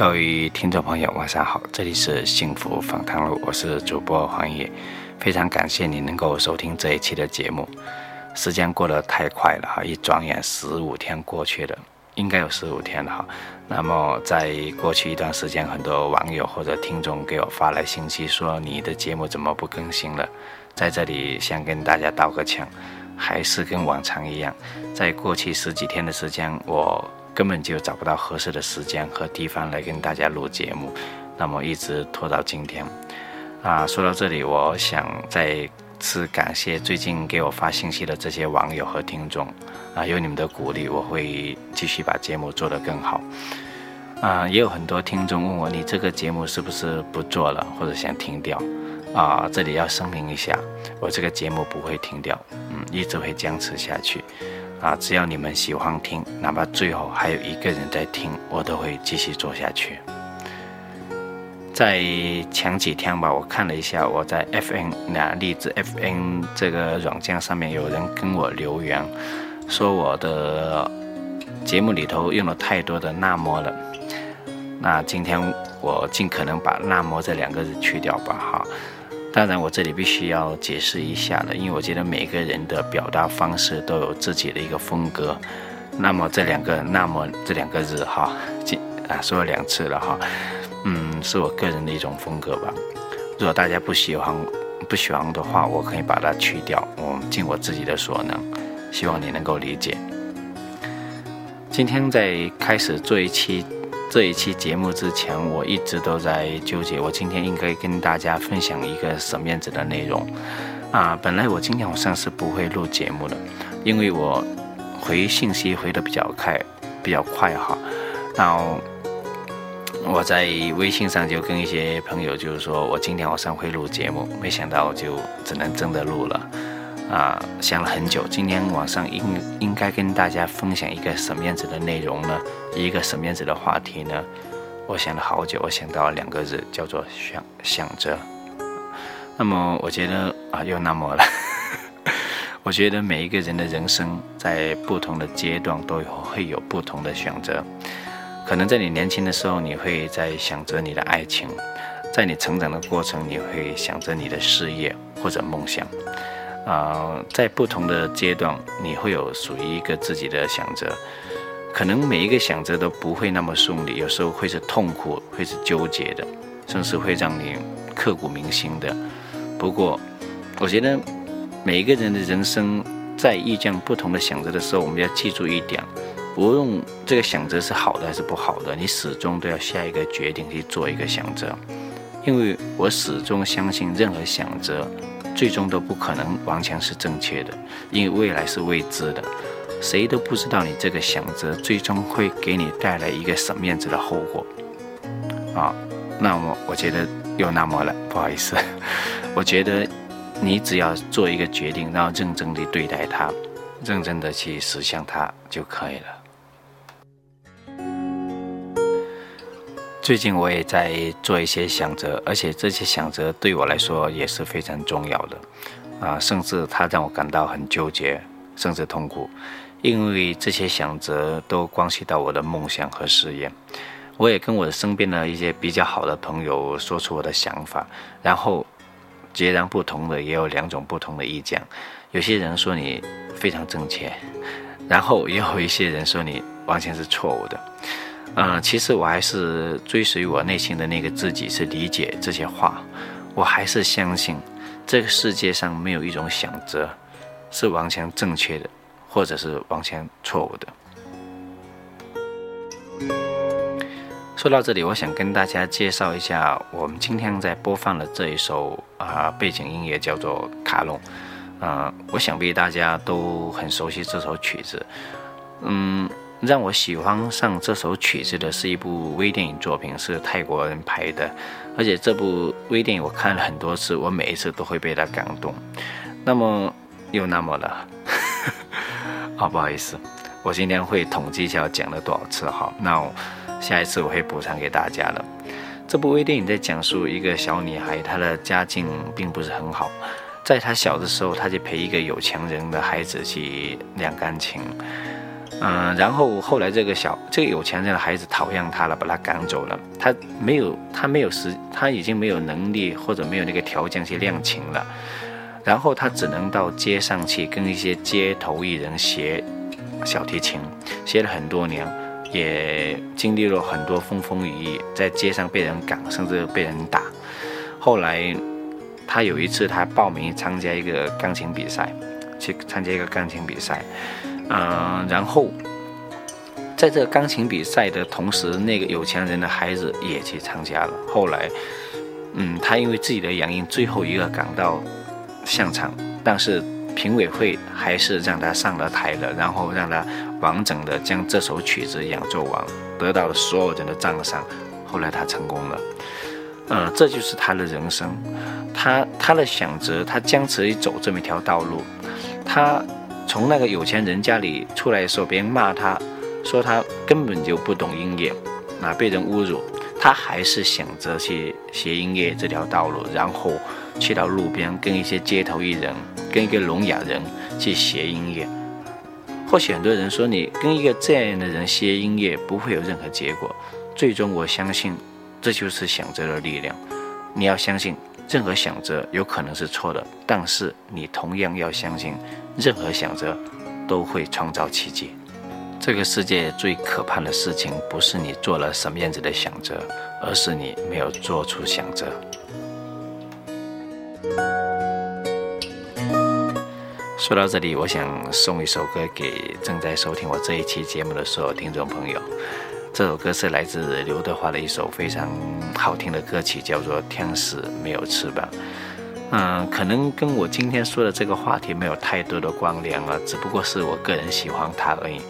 各位听众朋友，晚上好，这里是幸福访谈录，我是主播黄野，非常感谢你能够收听这一期的节目。时间过得太快了哈，一转眼十五天过去了，应该有十五天了哈。那么在过去一段时间，很多网友或者听众给我发来信息说你的节目怎么不更新了？在这里先跟大家道个歉，还是跟往常一样，在过去十几天的时间我。根本就找不到合适的时间和地方来跟大家录节目，那么一直拖到今天。啊，说到这里，我想再次感谢最近给我发信息的这些网友和听众。啊，有你们的鼓励，我会继续把节目做得更好。啊，也有很多听众问我，你这个节目是不是不做了，或者想停掉？啊，这里要声明一下，我这个节目不会停掉，嗯，一直会坚持下去。啊，只要你们喜欢听，哪怕最后还有一个人在听，我都会继续做下去。在前几天吧，我看了一下，我在 FN 那荔枝 FN 这个软件上面有人跟我留言，说我的节目里头用了太多的“那么”了。那今天我尽可能把“那么”这两个字去掉吧，哈。当然，我这里必须要解释一下了，因为我觉得每个人的表达方式都有自己的一个风格。那么这两个“那么”这两个字哈，今啊说了两次了哈，嗯，是我个人的一种风格吧。如果大家不喜欢不喜欢的话，我可以把它去掉，我尽我自己的所能，希望你能够理解。今天在开始做一期。这一期节目之前，我一直都在纠结，我今天应该跟大家分享一个什么样子的内容啊？本来我今天晚上是不会录节目的，因为我回信息回的比较快，比较快哈。然后我在微信上就跟一些朋友就是说我今天晚上会录节目，没想到就只能真的录了。啊，想了很久，今天晚上应应该跟大家分享一个什么样子的内容呢？一个什么样子的话题呢？我想了好久，我想到了两个字，叫做想想着。那么我觉得啊，又那么了。我觉得每一个人的人生在不同的阶段都有会有不同的选择。可能在你年轻的时候，你会在想着你的爱情；在你成长的过程，你会想着你的事业或者梦想。啊，在不同的阶段，你会有属于一个自己的选择，可能每一个选择都不会那么顺利，有时候会是痛苦，会是纠结的，甚至会让你刻骨铭心的。不过，我觉得每一个人的人生在遇见不同的选择的时候，我们要记住一点：无论这个选择是好的还是不好的，你始终都要下一个决定去做一个选择，因为我始终相信任何选择。最终都不可能完全是正确的，因为未来是未知的，谁都不知道你这个选择最终会给你带来一个什么样子的后果。啊，那么我觉得又那么了，不好意思，我觉得你只要做一个决定，然后认真地对待它，认真地去实现它就可以了。最近我也在做一些想择，而且这些想择对我来说也是非常重要的，啊，甚至它让我感到很纠结，甚至痛苦，因为这些想择都关系到我的梦想和事业。我也跟我身边的一些比较好的朋友说出我的想法，然后截然不同的也有两种不同的意见。有些人说你非常正确，然后也有一些人说你完全是错误的。嗯，其实我还是追随我内心的那个自己，是理解这些话。我还是相信，这个世界上没有一种选择是完全正确的，或者是完全错误的。说到这里，我想跟大家介绍一下，我们今天在播放的这一首啊背景音乐叫做《卡农》。嗯，我想必大家都很熟悉这首曲子。嗯。让我喜欢上这首曲子的是一部微电影作品，是泰国人拍的，而且这部微电影我看了很多次，我每一次都会被它感动。那么又那么了，啊，不好意思，我今天会统计一下讲了多少次哈，那下一次我会补偿给大家的。这部微电影在讲述一个小女孩，她的家境并不是很好，在她小的时候，她就陪一个有钱人的孩子去练钢琴。嗯，然后后来这个小这个有钱人的孩子讨厌他了，把他赶走了。他没有，他没有时，他已经没有能力或者没有那个条件去练琴了。然后他只能到街上去跟一些街头艺人学小提琴，学了很多年，也经历了很多风风雨雨，在街上被人赶，甚至被人打。后来他有一次，他报名参加一个钢琴比赛，去参加一个钢琴比赛。嗯，然后在这个钢琴比赛的同时，那个有钱人的孩子也去参加了。后来，嗯，他因为自己的原因，最后一个赶到现场，但是评委会还是让他上了台了，然后让他完整的将这首曲子演奏完，得到了所有人的赞赏。后来他成功了，嗯，这就是他的人生，他他的选择，他坚持走这么一条道路，他。从那个有钱人家里出来的时候，别人骂他，说他根本就不懂音乐，啊，被人侮辱，他还是选择去学音乐这条道路，然后去到路边跟一些街头艺人，跟一个聋哑人去学音乐。或许很多人说你跟一个这样的人学音乐不会有任何结果，最终我相信这就是选择的力量。你要相信。任何选择有可能是错的，但是你同样要相信，任何想着都会创造奇迹。这个世界最可怕的事情，不是你做了什么样子的想着，而是你没有做出想着。说到这里，我想送一首歌给正在收听我这一期节目的所有听众朋友。这首歌是来自刘德华的一首非常好听的歌曲，叫做《天使没有翅膀》。嗯，可能跟我今天说的这个话题没有太多的关联啊，只不过是我个人喜欢它而已。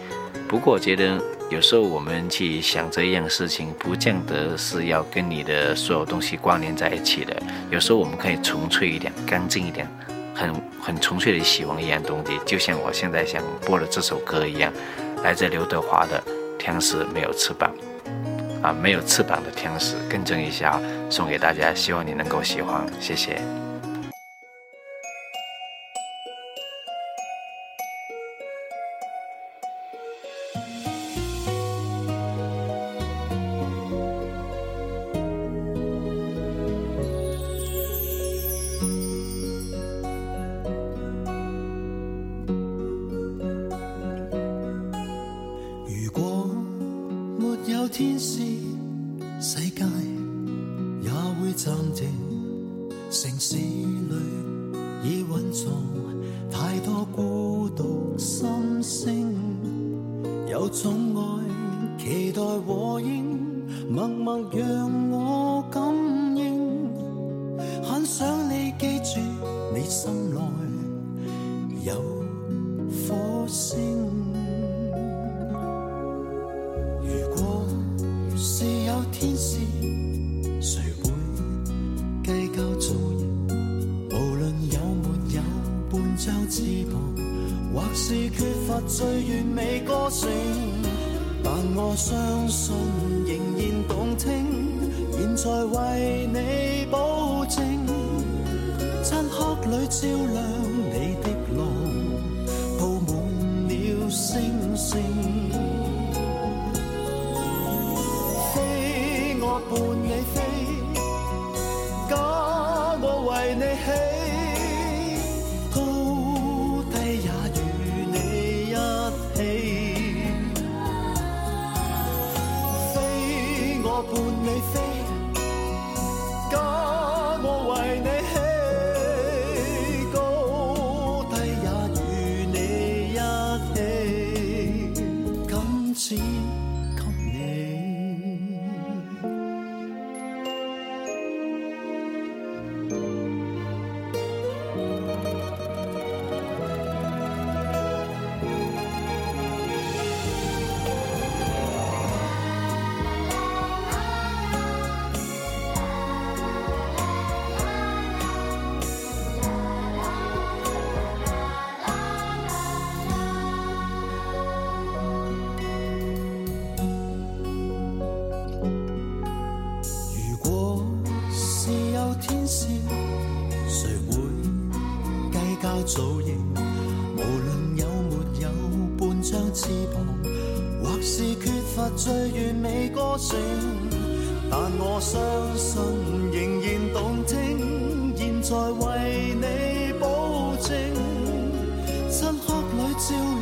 不过我觉得有时候我们去想这一样事情，不见得是要跟你的所有东西关联在一起的。有时候我们可以纯粹一点、干净一点，很很纯粹的喜欢一样东西，就像我现在想播的这首歌一样，来自刘德华的。天使没有翅膀，啊，没有翅膀的天使，更正一下，送给大家，希望你能够喜欢，谢谢。最星，但我相信仍然动听。现在为你保证，漆黑里照亮你的路，布满了星星。飞，我伴你飞，照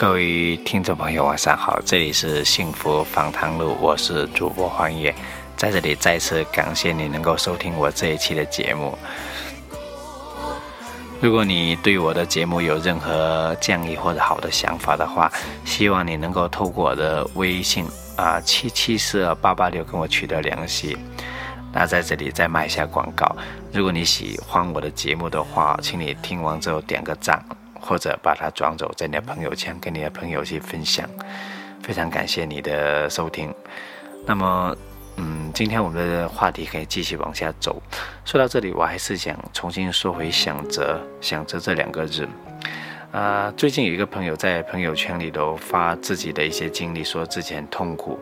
各位听众朋友，晚上好，这里是幸福访谈录，我是主播黄野，在这里再次感谢你能够收听我这一期的节目。如果你对我的节目有任何建议或者好的想法的话，希望你能够透过我的微信啊七七四二八八六跟我取得联系。那在这里再卖一下广告，如果你喜欢我的节目的话，请你听完之后点个赞，或者把它转走在你的朋友圈，跟你的朋友去分享。非常感谢你的收听。那么，嗯，今天我们的话题可以继续往下走。说到这里，我还是想重新说回“想着”“想着”这两个字。啊、最近有一个朋友在朋友圈里头发自己的一些经历，说自己很痛苦，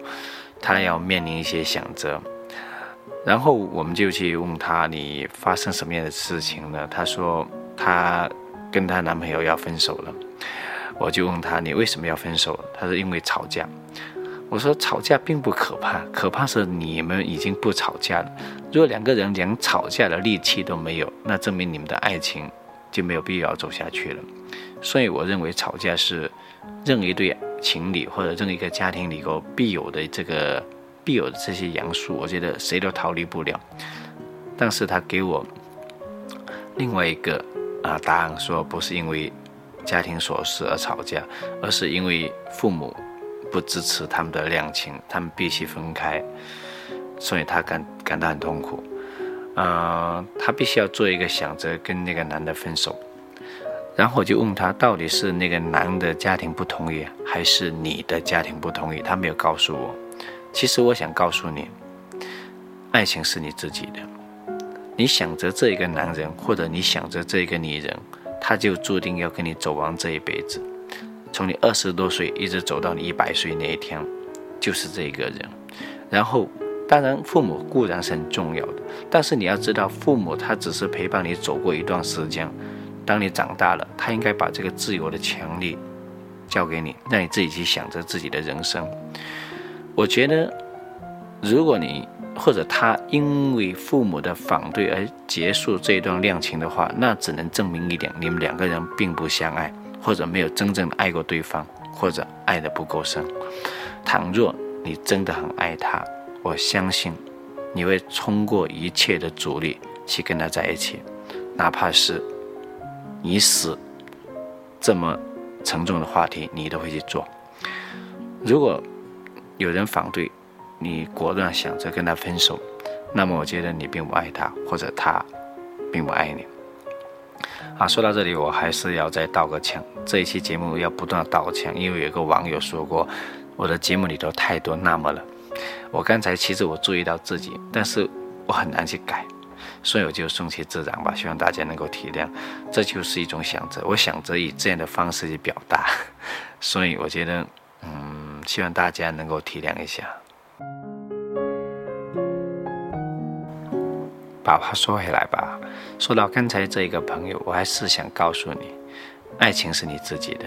他要面临一些想着。然后我们就去问他：“你发生什么样的事情呢？”他说：“他跟她男朋友要分手了。”我就问她：“你为什么要分手？”她说：“因为吵架。”我说：“吵架并不可怕，可怕是你们已经不吵架了。如果两个人连吵架的力气都没有，那证明你们的爱情就没有必要走下去了。所以我认为吵架是任何一对情侣或者任何一个家庭里头必有的这个必有的这些元素，我觉得谁都逃离不了。但是他给我另外一个啊答案说，不是因为家庭琐事而吵架，而是因为父母不支持他们的恋情，他们必须分开，所以他感感到很痛苦。呃，他必须要做一个想着跟那个男的分手，然后我就问他，到底是那个男的家庭不同意，还是你的家庭不同意？他没有告诉我。其实我想告诉你，爱情是你自己的。你想着这一个男人，或者你想着这一个女人，他就注定要跟你走完这一辈子。从你二十多岁一直走到你一百岁那一天，就是这一个人。然后，当然父母固然是很重要的，但是你要知道，父母他只是陪伴你走过一段时间。当你长大了，他应该把这个自由的权利交给你，让你自己去想着自己的人生。我觉得，如果你或者他因为父母的反对而结束这段恋情的话，那只能证明一点：你们两个人并不相爱，或者没有真正的爱过对方，或者爱的不够深。倘若你真的很爱他，我相信你会冲过一切的阻力去跟他在一起，哪怕是你死这么沉重的话题，你都会去做。如果有人反对，你果断想着跟他分手，那么我觉得你并不爱他，或者他并不爱你。啊，说到这里，我还是要再道个歉。这一期节目要不断道歉，因为有个网友说过我的节目里头太多那么了。我刚才其实我注意到自己，但是我很难去改，所以我就顺其自然吧。希望大家能够体谅，这就是一种想着，我想着以这样的方式去表达，所以我觉得，嗯，希望大家能够体谅一下。把话说回来吧，说到刚才这一个朋友，我还是想告诉你，爱情是你自己的，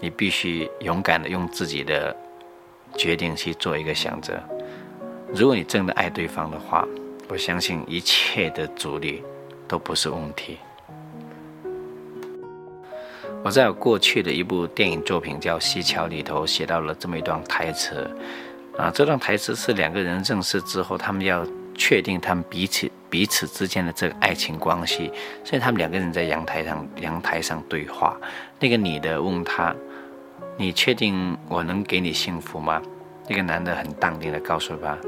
你必须勇敢的用自己的决定去做一个选择。如果你真的爱对方的话，我相信一切的阻力都不是问题。我在我过去的一部电影作品叫《西桥》里头写到了这么一段台词，啊，这段台词是两个人认识之后，他们要确定他们彼此彼此之间的这个爱情关系，所以他们两个人在阳台上阳台上对话。那个女的问他：“你确定我能给你幸福吗？”那个男的很淡定的告诉他：“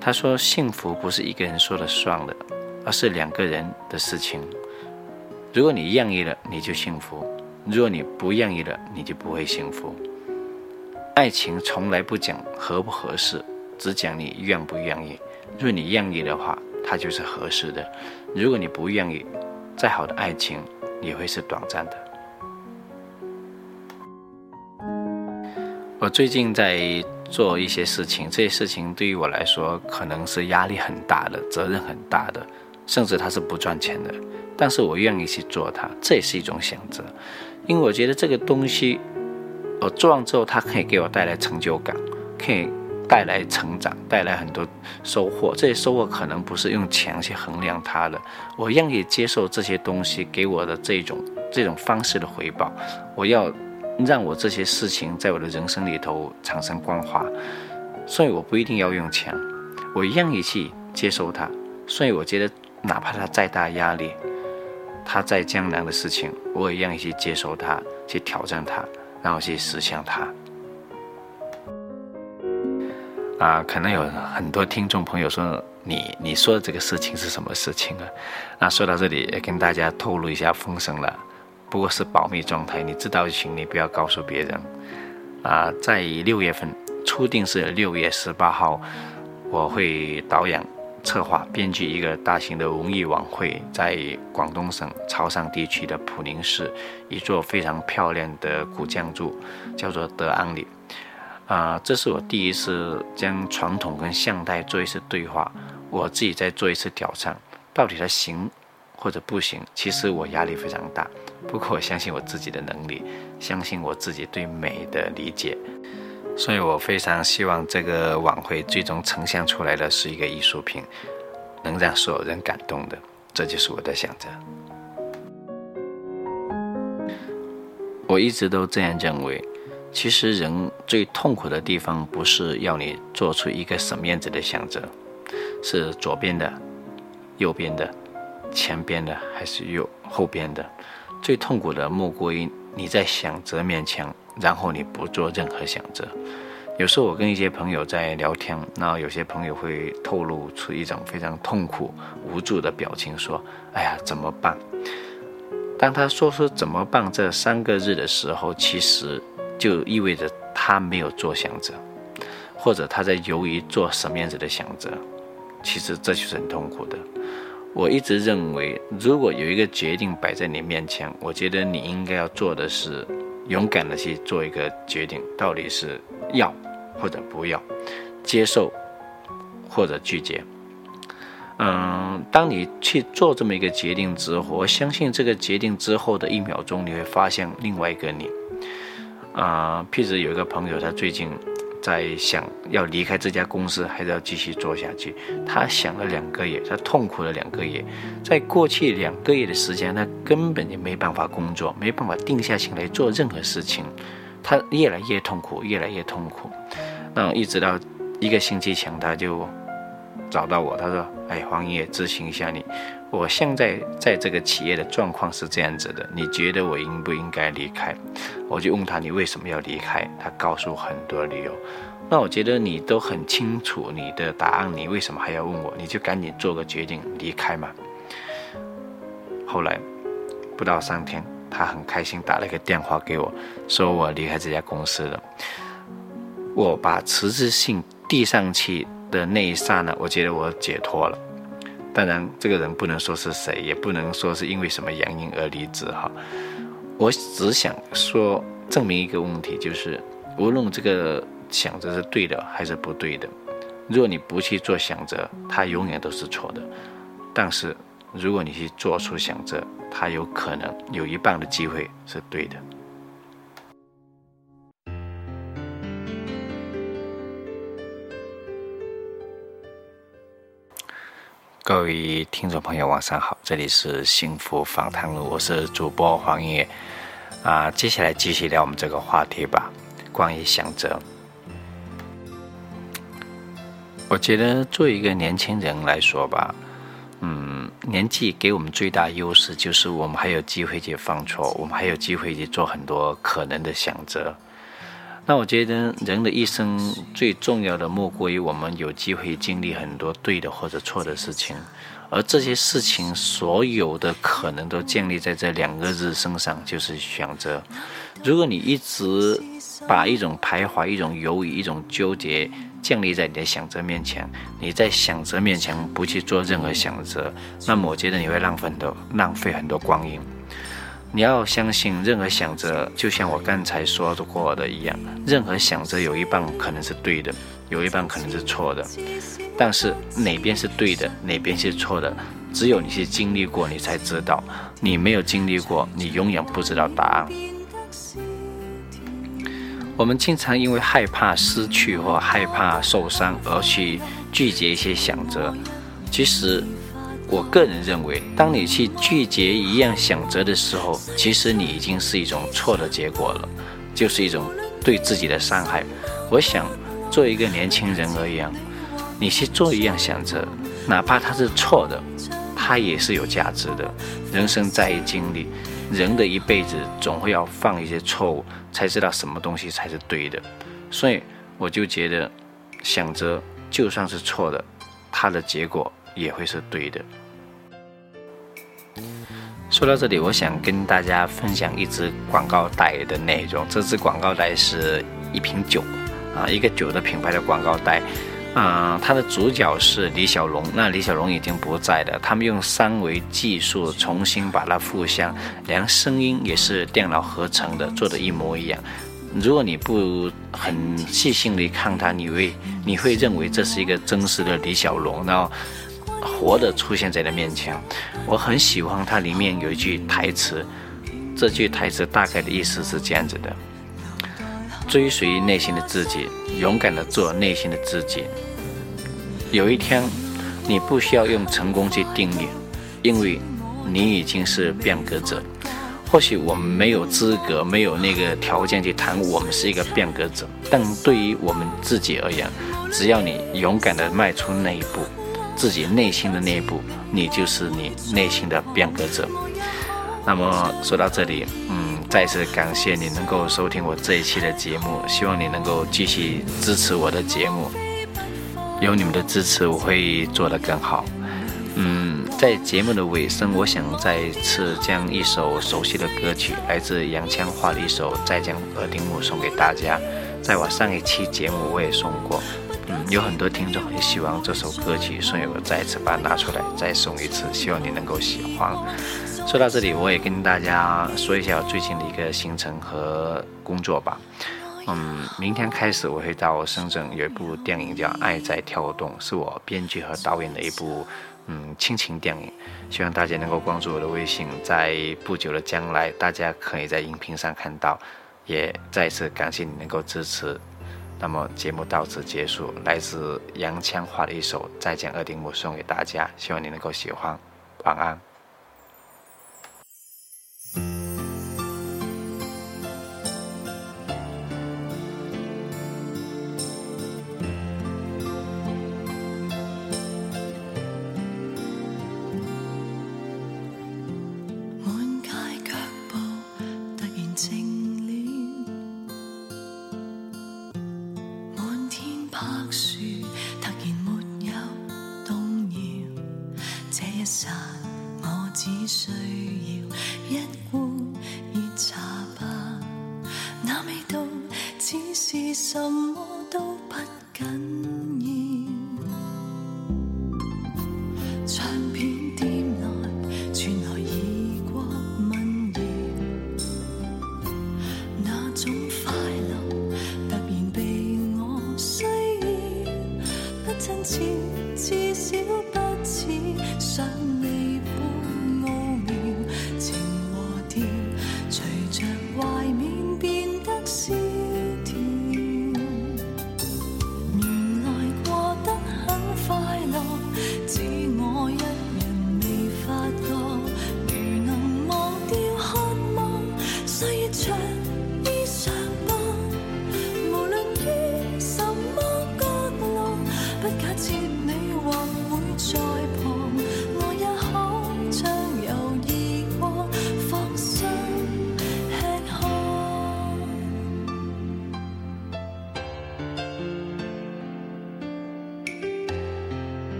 他说幸福不是一个人说了算的，而是两个人的事情。如果你愿意了，你就幸福；如果你不愿意了，你就不会幸福。爱情从来不讲合不合适，只讲你愿不愿意。如果你愿意的话，它就是合适的；如果你不愿意，再好的爱情也会是短暂的。”我最近在做一些事情，这些事情对于我来说可能是压力很大的，责任很大的，甚至它是不赚钱的。但是我愿意去做它，这也是一种选择，因为我觉得这个东西我做完之后，它可以给我带来成就感，可以带来成长，带来很多收获。这些收获可能不是用钱去衡量它的，我愿意接受这些东西给我的这种这种方式的回报。我要。让我这些事情在我的人生里头产生光华，所以我不一定要用钱，我愿意去接受它。所以我觉得，哪怕它再大压力，它再艰难的事情，我也愿意去接受它，去挑战它，然后去实现它。啊，可能有很多听众朋友说，你你说的这个事情是什么事情啊？那说到这里，也跟大家透露一下风声了。不过是保密状态，你知道就行，你不要告诉别人。啊，在六月份，初定是六月十八号，我会导演、策划、编剧一个大型的文艺晚会，在广东省潮汕地区的普宁市一座非常漂亮的古建筑，叫做德安里。啊，这是我第一次将传统跟现代做一次对话，我自己在做一次挑战，到底它行或者不行？其实我压力非常大。不过我相信我自己的能力，相信我自己对美的理解，所以我非常希望这个晚会最终呈现出来的是一个艺术品，能让所有人感动的，这就是我的选择。我一直都这样认为，其实人最痛苦的地方不是要你做出一个什么样子的选择，是左边的、右边的、前边的还是右后边的。最痛苦的莫过于你在选择面前，然后你不做任何选择。有时候我跟一些朋友在聊天，那有些朋友会透露出一种非常痛苦、无助的表情，说：“哎呀，怎么办？”当他说出“怎么办”这三个字的时候，其实就意味着他没有做选择，或者他在犹豫做什么样子的选择。其实这就是很痛苦的。我一直认为，如果有一个决定摆在你面前，我觉得你应该要做的是勇敢的去做一个决定，到底是要或者不要，接受或者拒绝。嗯，当你去做这么一个决定之后，我相信这个决定之后的一秒钟，你会发现另外一个你。啊，譬如有一个朋友，他最近。在想要离开这家公司，还是要继续做下去？他想了两个月，他痛苦了两个月。在过去两个月的时间，他根本就没办法工作，没办法定下心来做任何事情。他越来越痛苦，越来越痛苦。那一直到一个星期前，他就找到我，他说：“哎，黄爷，咨询一下你，我现在在这个企业的状况是这样子的，你觉得我应不应该离开？”我就问他：“你为什么要离开？”他告诉很多理由。那我觉得你都很清楚你的答案，你为什么还要问我？你就赶紧做个决定离开嘛。后来不到三天，他很开心打了一个电话给我，说我离开这家公司了。我把辞职信递上去的那一刹那，我觉得我解脱了。当然，这个人不能说是谁，也不能说是因为什么原因而离职哈。我只想说证明一个问题，就是无论这个。想着是对的还是不对的？如果你不去做选择，它永远都是错的。但是如果你去做出选择，它有可能有一半的机会是对的。各位听众朋友，晚上好，这里是幸福访谈录，我是主播黄爷。啊，接下来继续聊我们这个话题吧，关于选择。我觉得作为一个年轻人来说吧，嗯，年纪给我们最大优势就是我们还有机会去犯错，我们还有机会去做很多可能的选择。那我觉得人的一生最重要的莫过于我们有机会经历很多对的或者错的事情，而这些事情所有的可能都建立在这两个字身上，就是选择。如果你一直把一种徘徊、一种犹豫、一种纠结建立在你的选择面前，你在选择面前不去做任何选择，那么我觉得你会浪费很多、浪费很多光阴。你要相信，任何想着就像我刚才说的过的一样，任何想着有一半可能是对的，有一半可能是错的。但是哪边是对的，哪边是错的，只有你去经历过，你才知道。你没有经历过，你永远不知道答案。我们经常因为害怕失去或害怕受伤而去拒绝一些想着，其实。我个人认为，当你去拒绝一样选择的时候，其实你已经是一种错的结果了，就是一种对自己的伤害。我想，作为一个年轻人而言，你去做一样选择，哪怕它是错的，它也是有价值的。人生在于经历，人的一辈子总会要犯一些错误，才知道什么东西才是对的。所以，我就觉得，选择就算是错的，它的结果也会是对的。说到这里，我想跟大家分享一支广告带的内容。这支广告带是一瓶酒，啊，一个酒的品牌的广告带，啊，它的主角是李小龙。那李小龙已经不在了，他们用三维技术重新把它复相，连声音也是电脑合成的，做的一模一样。如果你不很细心的看它，你会你会认为这是一个真实的李小龙，然后。活的出现在你面前，我很喜欢它里面有一句台词，这句台词大概的意思是这样子的：追随内心的自己，勇敢的做内心的自己。有一天，你不需要用成功去定义，因为你已经是变革者。或许我们没有资格，没有那个条件去谈我们是一个变革者，但对于我们自己而言，只要你勇敢的迈出那一步。自己内心的那一步，你就是你内心的变革者。那么说到这里，嗯，再次感谢你能够收听我这一期的节目，希望你能够继续支持我的节目。有你们的支持，我会做得更好。嗯，在节目的尾声，我想再次将一首熟悉的歌曲，来自杨千嬅的一首《再将耳钉木》送给大家。在我上一期节目我也送过。有很多听众很喜欢这首歌曲，所以我再次把它拿出来，再送一次，希望你能够喜欢。说到这里，我也跟大家说一下我最近的一个行程和工作吧。嗯，明天开始我会到深圳，有一部电影叫《爱在跳动》，是我编剧和导演的一部嗯亲情电影。希望大家能够关注我的微信，在不久的将来，大家可以在荧屏上看到。也再次感谢你能够支持。那么节目到此结束，来自杨千嬅的一首《再见二丁目》送给大家，希望你能够喜欢，晚安。只需要一罐热茶吧，那味道只是什么？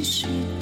你